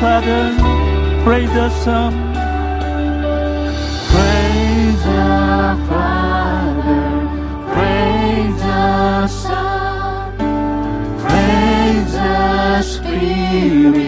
Father, praise the Son. Praise the Father, praise the Son, praise the Spirit.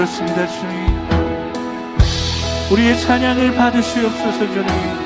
그렇습니다 주님. 우리의 찬양을 받으시옵소서 주님.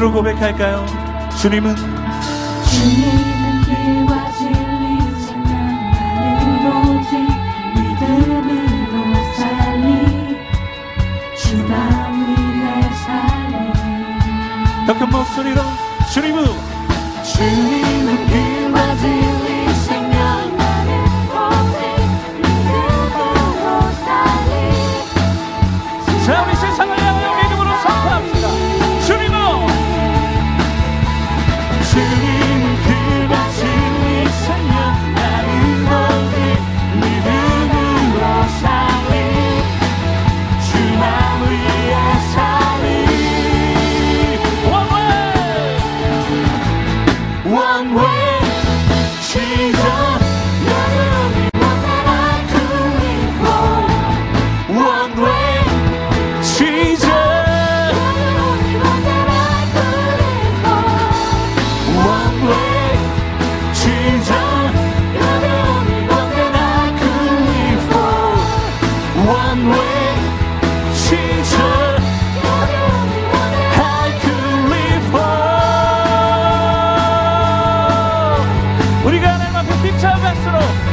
믿음으로 고백할까요? 주님은 주님은 길과 진리 장난 오직 믿음으로 살리 주만 위해 살리 더 큰 목소리로 주님은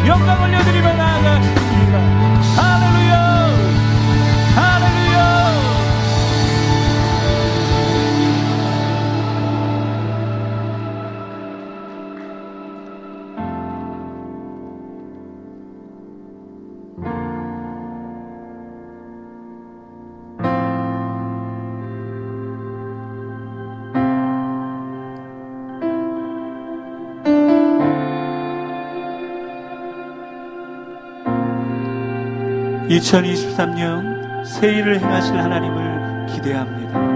영광 올려드리며 나아가 2023년 새해를 행하실 하나님을 기대합니다.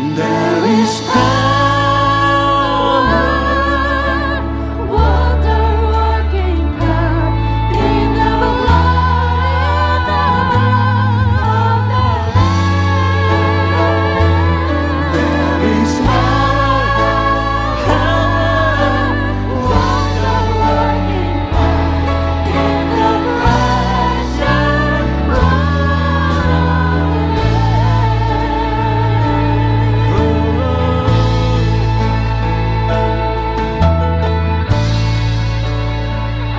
There is power.